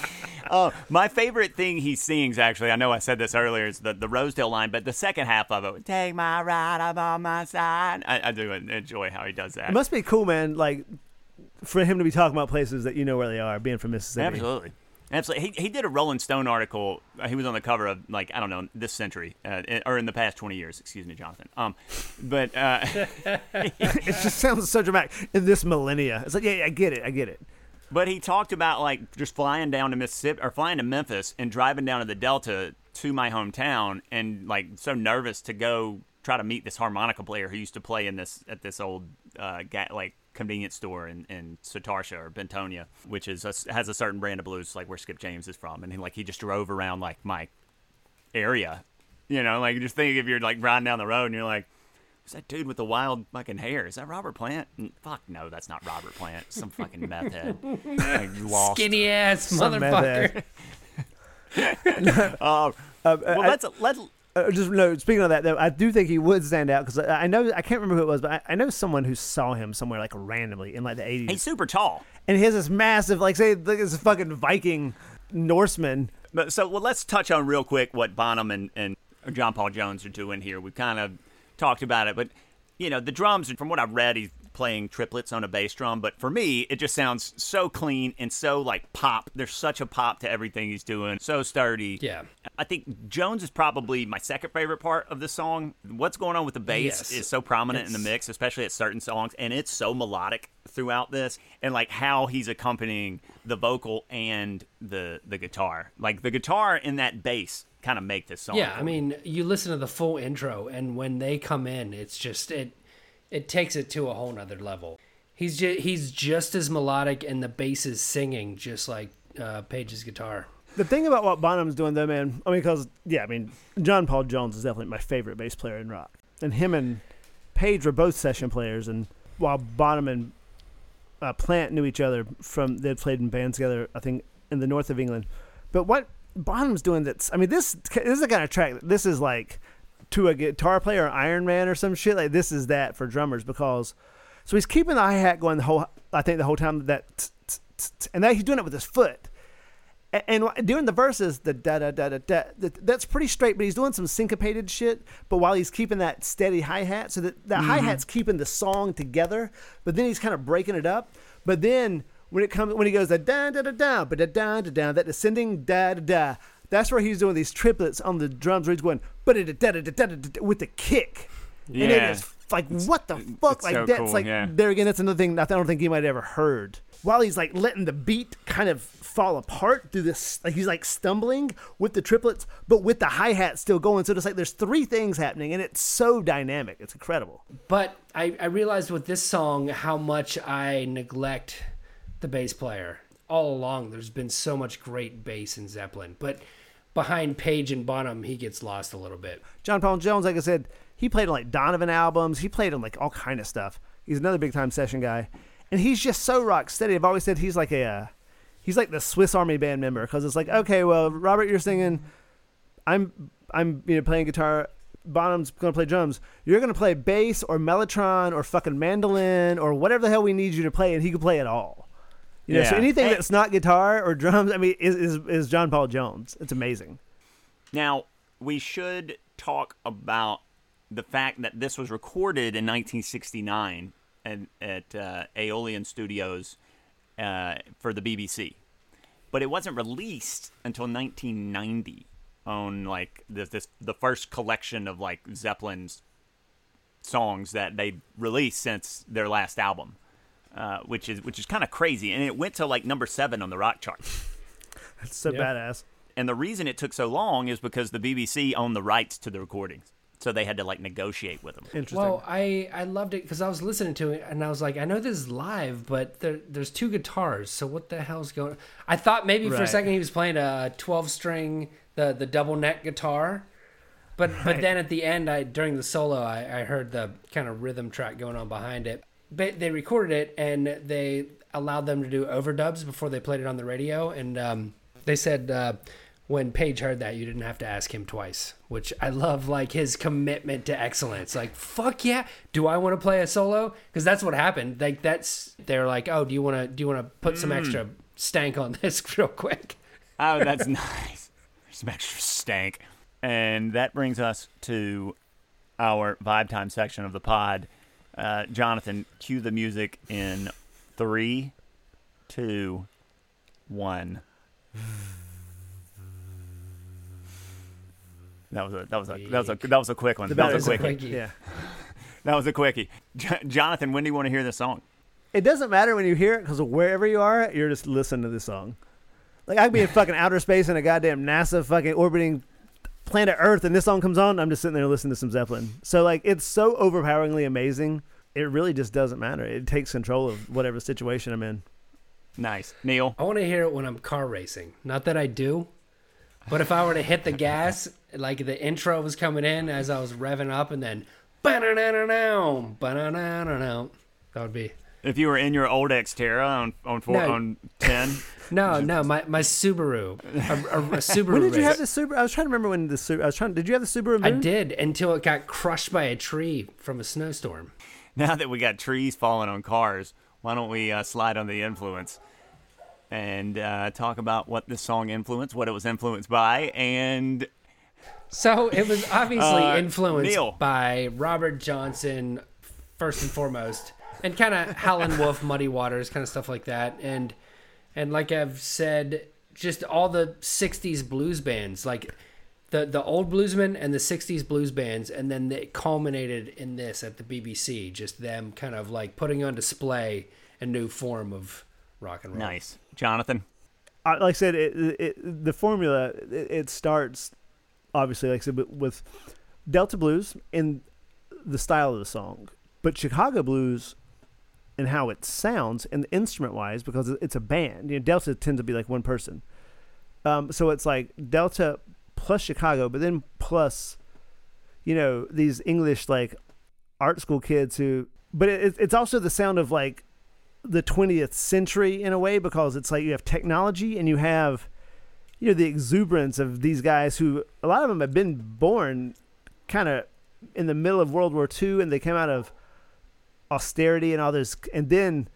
Oh, my favorite thing he sings, actually, I know I said this earlier, is the, the Rosedale line, but the second half of it, take my ride, I'm on my side. I, I do enjoy how he does that. It must be cool, man. Like for him to be talking about places that you know where they are, being from Mississippi. Absolutely. Absolutely. He, he did a Rolling Stone article. Uh, he was on the cover of, like, I don't know, this century, uh, or in the past 20 years. Excuse me, Jonathan. Um, But uh, It just sounds so dramatic. In this millennia, it's like, yeah, yeah, I get it, I get it. but he talked about, like, just flying down to Mississippi, or flying to Memphis and driving down to the Delta to my hometown and, like, so nervous to go try to meet this harmonica player who used to play in this, at this old, uh, ga- like, convenience store in, in Satartia or Bentonia, which is a, has a certain brand of blues, like where Skip James is from. And he, like, he just drove around, like, my area. You know, like just think if you're like riding down the road and you're like, "Who's that dude with the wild fucking hair? Is that Robert Plant?" And, fuck no, that's not Robert Plant. Some fucking meth head. Like, lost. Skinny ass motherfucker. head. Uh, Uh, well, I- let's let Uh, just no. Speaking of that, though, I do think he would stand out because I, I know I can't remember who it was, but I, I know someone who saw him somewhere like randomly in like the eighties, He's super tall. and he has this massive, like say, like this fucking Viking Norseman. But so well, let's touch on real quick what Bonham and, and John Paul Jones are doing here. We've kind of talked about it, but you know the drums. From what I've read, he playing triplets on a bass drum, but for me, it just sounds so clean and so like pop. There's such a pop to everything he's doing. So sturdy. Yeah. I think Jones is probably my second favorite part of the song. What's going on with the bass Yes. is so prominent in the mix, especially at certain songs, and it's so melodic throughout this, and like how he's accompanying the vocal and the the guitar. Like the guitar and that bass kind of make this song. Yeah, I mean, you listen to the full intro, and when they come in, it's just it it takes it to a whole nother level. He's just he's just as melodic, and the bass is singing just like uh, Page's guitar. The thing about what Bonham's doing, though, man, I mean, because, yeah, I mean, John Paul Jones is definitely my favorite bass player in rock. And him and Page were both session players. And while Bonham and uh, Plant knew each other from, they'd played in bands together, I think, in the north of England. But what Bonham's doing that's, I mean, this, this is the kind of track, this is like to a guitar player, or Iron Man or some shit. Like, this is that for drummers because, so he's keeping the hi hat going the whole, I think, the whole time that, and now he's doing it with his foot. And during the verses, the da da da da da, that's pretty straight. But he's doing some syncopated shit. But while he's keeping that steady hi hat, so that the hi hat's keeping the song together. But then he's kind of breaking it up. But then when it comes, when he goes the da da da da, but da da da da, that descending da da da, that's where he's doing these triplets on the drums. Where he's going with the kick. And it Yeah. is like what the fuck? Like so that's cool, like yeah. there again. That's another thing I don't think you might have ever heard. While he's like letting the beat kind of fall apart through this, like he's like stumbling with the triplets, but with the hi hat still going. So it's like there's three things happening, and it's so dynamic. It's incredible. But I, I realized with this song how much I neglect the bass player. All along, there's been so much great bass in Zeppelin, but behind Page and Bonham, he gets lost a little bit. John Paul Jones, like I said, he played on like Donovan albums. He played on like all kind of stuff. He's another big time session guy, and he's just so rock steady. I've always said he's like a, uh, he's like the Swiss Army band member because it's like, okay, well, Robert, you're singing, I'm, I'm you know playing guitar. Bonham's gonna play drums. You're gonna play bass or mellotron or fucking mandolin or whatever the hell we need you to play, and he can play it all. You know, so anything Hey- that's not guitar or drums, I mean, is, is is John Paul Jones. It's amazing. Now, we should talk about the fact that this was recorded in 1969 at, at uh, Aeolian Studios uh, for the BBC, but it wasn't released until 1990 on like this, this the first collection of like Zeppelin's songs that they released since their last album, uh, which is which is kind of crazy, and it went to like number seven on the rock chart. That's so Yeah. badass. And the reason it took so long is because the BBC owned the rights to the recordings. So they had to like negotiate with them. Interesting. Well, I, I loved it because I was listening to it and I was like, I know this is live, but there, there's two guitars, so what the hell's going? I thought maybe for a second he was playing a 12 string, the the double neck guitar, but but then at the end, I during the solo, I, I heard the kind of rhythm track going on behind it. But they recorded it and they allowed them to do overdubs before they played it on the radio, and um, they said. Uh, when Page heard that, you didn't have to ask him twice, which I love. Like his commitment to excellence. Like fuck yeah, do I want to play a solo? Because that's what happened. Like that's they're like, oh, do you want to do you want to put some extra stank on this real quick? Oh, that's nice. Some extra stank. And that brings us to our vibe time section of the pod. Uh, Jonathan, cue the music in three, two, one. That was a that was a that was a that was a quick one. The That was a battery's quickie. quickie. Yeah. That was a quickie. J- Jonathan, when do you want to hear this song? It doesn't matter when you hear it because wherever you are, you're just listening to this song. Like I could be in fucking outer space in a goddamn NASA fucking orbiting planet Earth, and this song comes on. I'm just sitting there listening to some Zeppelin. So like, it's so overpoweringly amazing. It really just doesn't matter. It takes control of whatever situation I'm in. Nice, Neil. I want to hear it when I'm car racing. Not that I do, but if I were to hit the gas, like the intro was coming in as I was revving up, and then ba-na-na-na-na, ba-na-na-na-na, that would be. If you were in your old Xterra on on four, No. on ten, No, no, my, my Subaru, a, a, a Subaru. When did you race. have the Subaru? I was trying to remember when the Subaru. I was trying. Did you have the Subaru? I did until it got crushed by a tree from a snowstorm. now that we got trees falling on cars, why don't we uh, slide on the influence and uh, talk about what this song influenced, what it was influenced by, and So it was obviously Uh, influenced Neil. by Robert Johnson, first and foremost. And kind of Howlin' Wolf, Muddy Waters, kind of stuff like that. And and like I've said, just all the '60s blues bands, like the the old bluesmen and the '60s blues bands, and then it culminated in this at the BBC. Just them kind of like putting on display a new form of rock and roll. Nice, Jonathan. I, like I said, it, it, the formula it, it starts obviously, like I said, with- with Delta blues in the style of the song, but Chicago blues and how it sounds and instrument wise because it's a band. You know, Delta tends to be like one person, um, so it's like Delta plus Chicago, but then plus, you know, these English like art school kids who. But it, it's also the sound of like the 20th century in a way because it's like you have technology and you have you know the exuberance of these guys who a lot of them have been born kind of in the middle of World War II and they came out of austerity and all this and then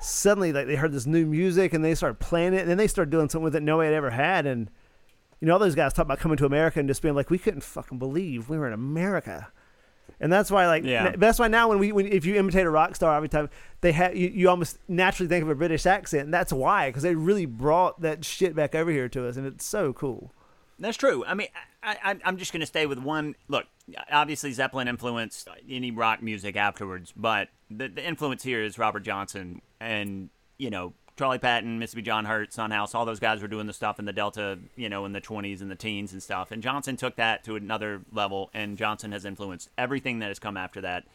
suddenly like they heard this new music and they started playing it and then they started doing something with it nobody had ever had and you know all those guys talk about coming to America and just being like we couldn't fucking believe we were in America and that's why, like, Yeah. that's why now when we, when if you imitate a rock star every time, they have you, you almost naturally think of a British accent, and that's why because they really brought that shit back over here to us, and it's so cool. That's true. I mean, I, I, I'm just going to stay with one. Look, obviously Zeppelin influenced any rock music afterwards, but the, the influence here is Robert Johnson and you know Charlie Patton, Mississippi John Hurt, Son House. All those guys were doing the stuff in the Delta, you know, in the 20s and the teens and stuff. And Johnson took that to another level, and Johnson has influenced everything that has come after that,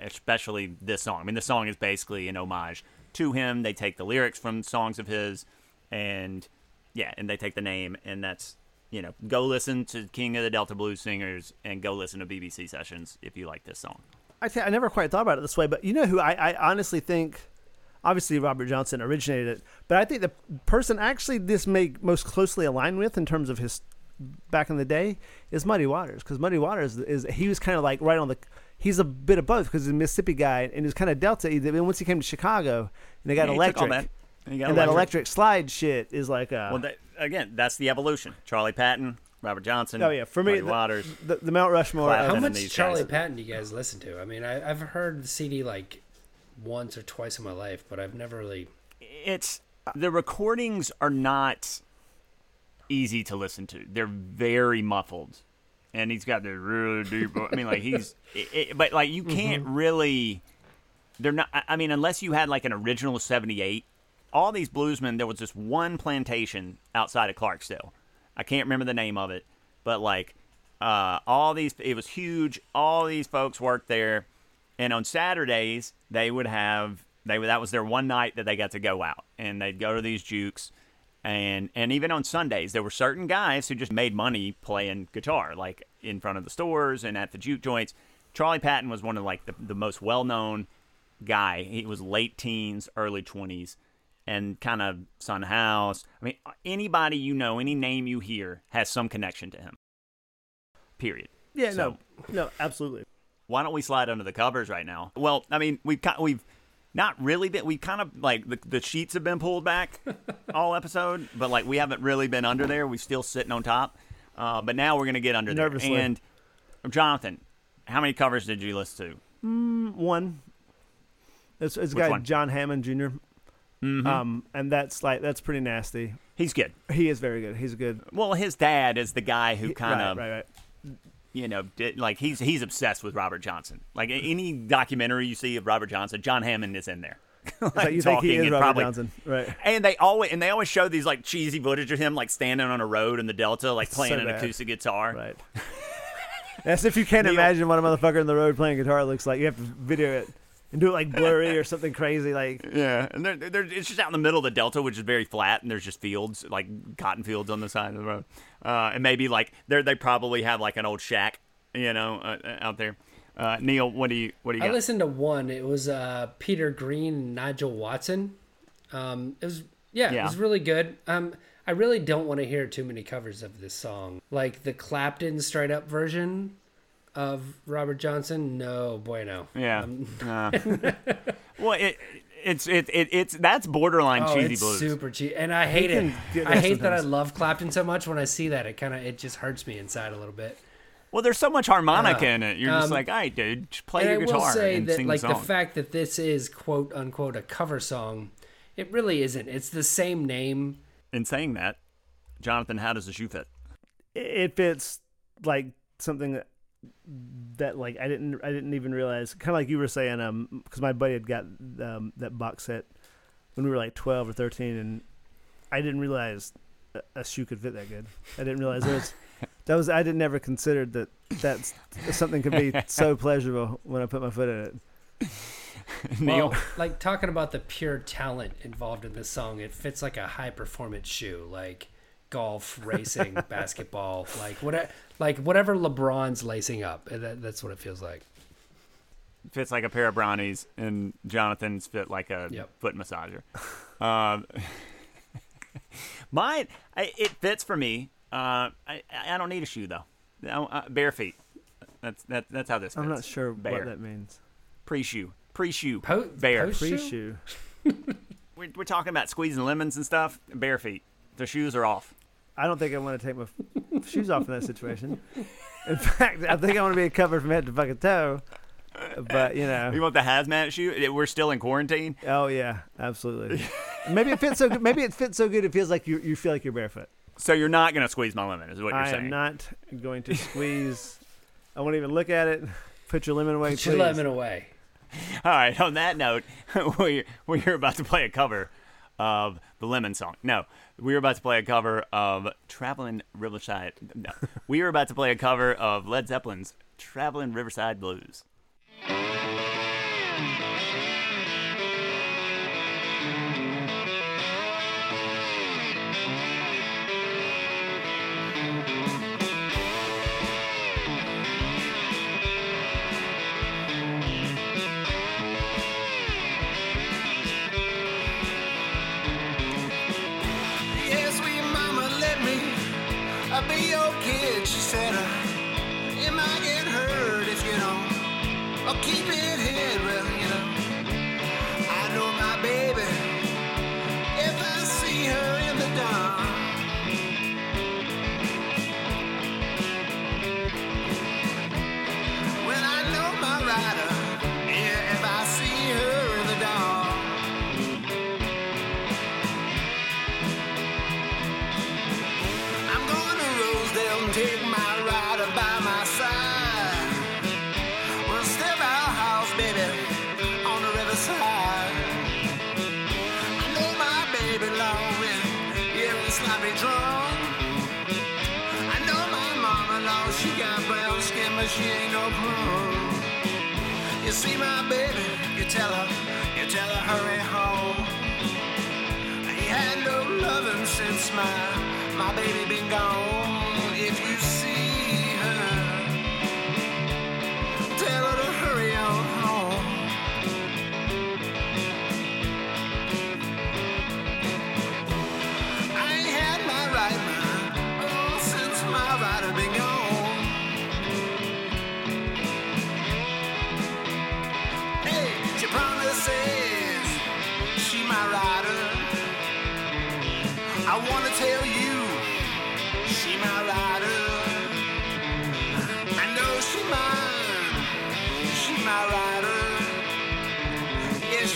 especially this song. I mean, the song is basically an homage to him. They take the lyrics from songs of his, and yeah, and they take the name, and that's you know, go listen to King of the Delta Blues Singers and go listen to BBC sessions if you like this song. I th- I never quite thought about it this way, but you know who I, I honestly think, obviously Robert Johnson originated it, but I think the person actually this may most closely align with in terms of his back in the day is Muddy Waters because Muddy Waters is he was kind of like right on the he's a bit of both because he's a Mississippi guy and he's kind of Delta. Then once he came to Chicago and they got Yeah, he took all electric, that. He got and that electric slide shit is like uh, Well, that, again, that's the evolution. Charlie Patton, Robert Johnson. oh yeah for me Muddy the, Waters. the, the Mount Rushmore. How than much Charlie guys. Patton do you guys listen to? I mean, I, I've heard the CD like once or twice in my life, but I've never really. it's the recordings are not easy to listen to. They're very muffled, and he's got the really deep. I mean, like he's, it, it- but like you can't really. They're not. I- I mean, unless you had like an original '78. All these bluesmen, there was just one plantation outside of Clarksdale. I can't remember the name of it, but like uh, all these, it was huge. All these folks worked there, and on Saturdays they would have they that was their one night that they got to go out, and they'd go to these jukes, and and even on Sundays there were certain guys who just made money playing guitar, like in front of the stores and at the juke joints. Charlie Patton was one of like the, the most well known guy. He was late teens, early twenties, and kind of Son House. I mean, anybody you know, any name you hear has some connection to him. Period. yeah, So- no, no, absolutely. Why don't we slide under the covers right now? Well, I mean, we've kind we've not really been. We've kind of like the, the sheets have been pulled back all episode, but like we haven't really been under there. We're still sitting on top. Uh, but now we're gonna get under Nervously. there. And Jonathan, how many covers did you list to? one. It's, it's a Which guy one? John Hammond junior Mm-hmm. Um, and that's like that's pretty nasty. He's good. He is very good. He's a good. Well, his dad is the guy who kind of right, right. you know, did, like he's he's obsessed with Robert Johnson. Like any documentary you see of Robert Johnson, John Hammond is in there. Like like you think he talking is and Robert probably- Johnson, right? And they always and they always show these like cheesy footage of him like standing on a road in the Delta, like playing so an bad. acoustic guitar. Right. As if you can't Neil- imagine what a motherfucker in the road playing guitar looks like. You have to video it and do it like blurry or something crazy. Like Yeah, and they're, they're, it's just out in the middle of the Delta, which is very flat, and there's just fields, like cotton fields on the side of the road. Uh, and maybe like they they probably have like an old shack, you know, uh, uh, out there. Uh, Neil, what do you what do you I got? listened to one. It was uh, Peter Green, and Nigel Watson. Um, it was yeah, Yeah. it was really good. Um, I really don't want to hear too many covers of this song, like the Clapton straight up version of Robert Johnson. No, bueno. Yeah. Um, Uh, well, it it's it, it it's that's borderline Oh, cheesy it's blues. super cheesy, and I hate it. I hate that I love Clapton so much. When I see that, it kind of it just hurts me inside a little bit. Well, there's so much harmonica Uh, in it. You're just um, like, all right, dude, just play and your I guitar will say and that sing like the the, fact that this is quote unquote a cover song, it really isn't. It's the same name. in saying that, Jonathan, how does the shoe fit? It- It fits like something that, that like I didn't I didn't even realize. Kind of like you were saying, um, because my buddy had got um, that box set when we were like twelve or thirteen, and I didn't realize a, a shoe could fit that good. I didn't realize there was. That was I didn't never considered that that's something could be so pleasurable when I put my foot in it. Neil, Well, like talking about the pure talent involved in this song, it fits like a high performance shoe, like golf, racing, basketball, like whatever, like whatever LeBron's lacing up. That, that's what it feels like. fits like a pair of brownies, and Jonathan's fit like a Yep. foot massager. um, mine, I, it fits for me. Uh, I, I don't need a shoe though. I- I- bare feet. That's that, that's how this. Fits. I'm not sure Bare. what that means. pre-shoe, pre-shoe, Po- bare. post- Pre Shoe? shoe. We're, we're talking about squeezing lemons and stuff. Bare feet. The shoes are off. I don't think I want to take my shoes off in that situation. In fact, I think I want to be covered from head to fucking toe. But you know, You want the hazmat shoe? We're still in quarantine. oh yeah, absolutely. Maybe it fits so good. Maybe it fits so good. It feels like you you feel like you're barefoot. So you're not gonna squeeze my lemon, is what you're I saying? I am not going to squeeze. I won't even look at it. Put your lemon away, Put your lemon away. All right. On that note, we we're about to play a cover of the Lemon song. No, we were about to play a cover of Traveling Riverside. No, we are about to play a cover of Led Zeppelin's Traveling Riverside Blues. She said, uh, it might get hurt if you don't uh, keep it hid. Well, you know, see my baby, you tell her, you tell her hurry home. He had no loving since my my baby been gone.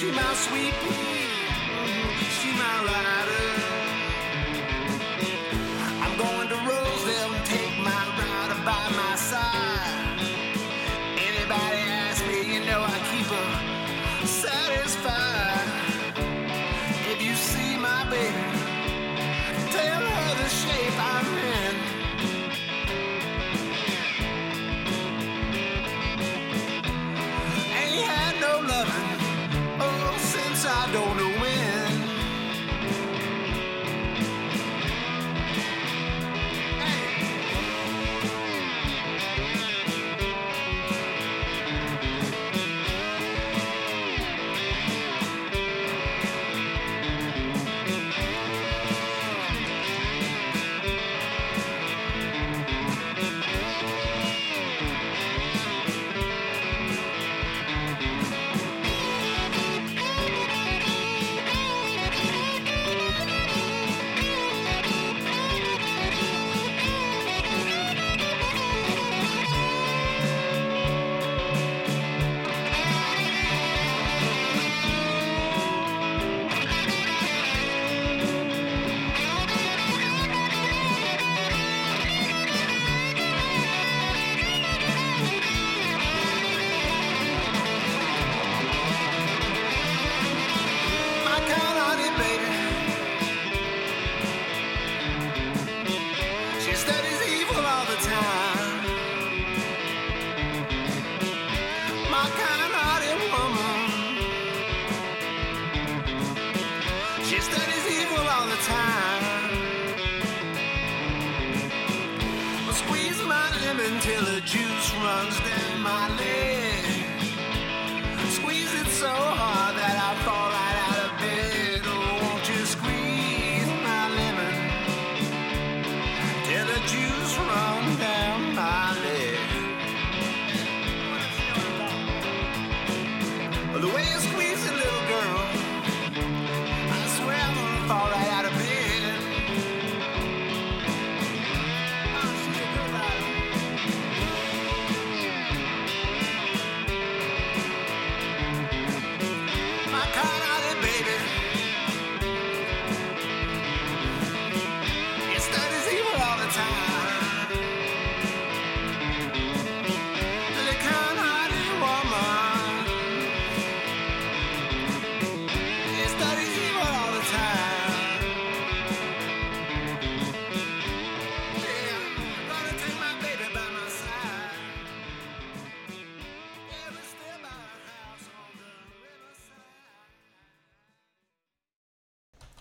She my sweet pea, she my rider. Lemon till the juice runs down my leg. Squeeze it so hard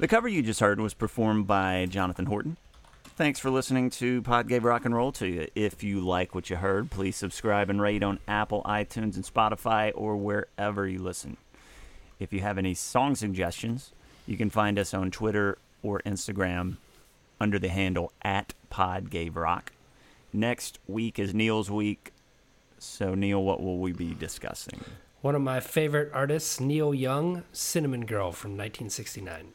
The cover you just heard was performed by Jonathan Horton. Thanks for listening to Pod Gave Rock and Roll to you. If you like what you heard, please subscribe and rate on Apple, iTunes, and Spotify or wherever you listen. If you have any song suggestions, you can find us on Twitter or Instagram under the handle at Pod Gave Rock. Next week is Neil's week. So, Neil, what will we be discussing? One of my favorite artists, Neil Young, Cinnamon Girl from 1969.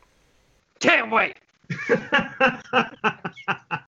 Can't wait.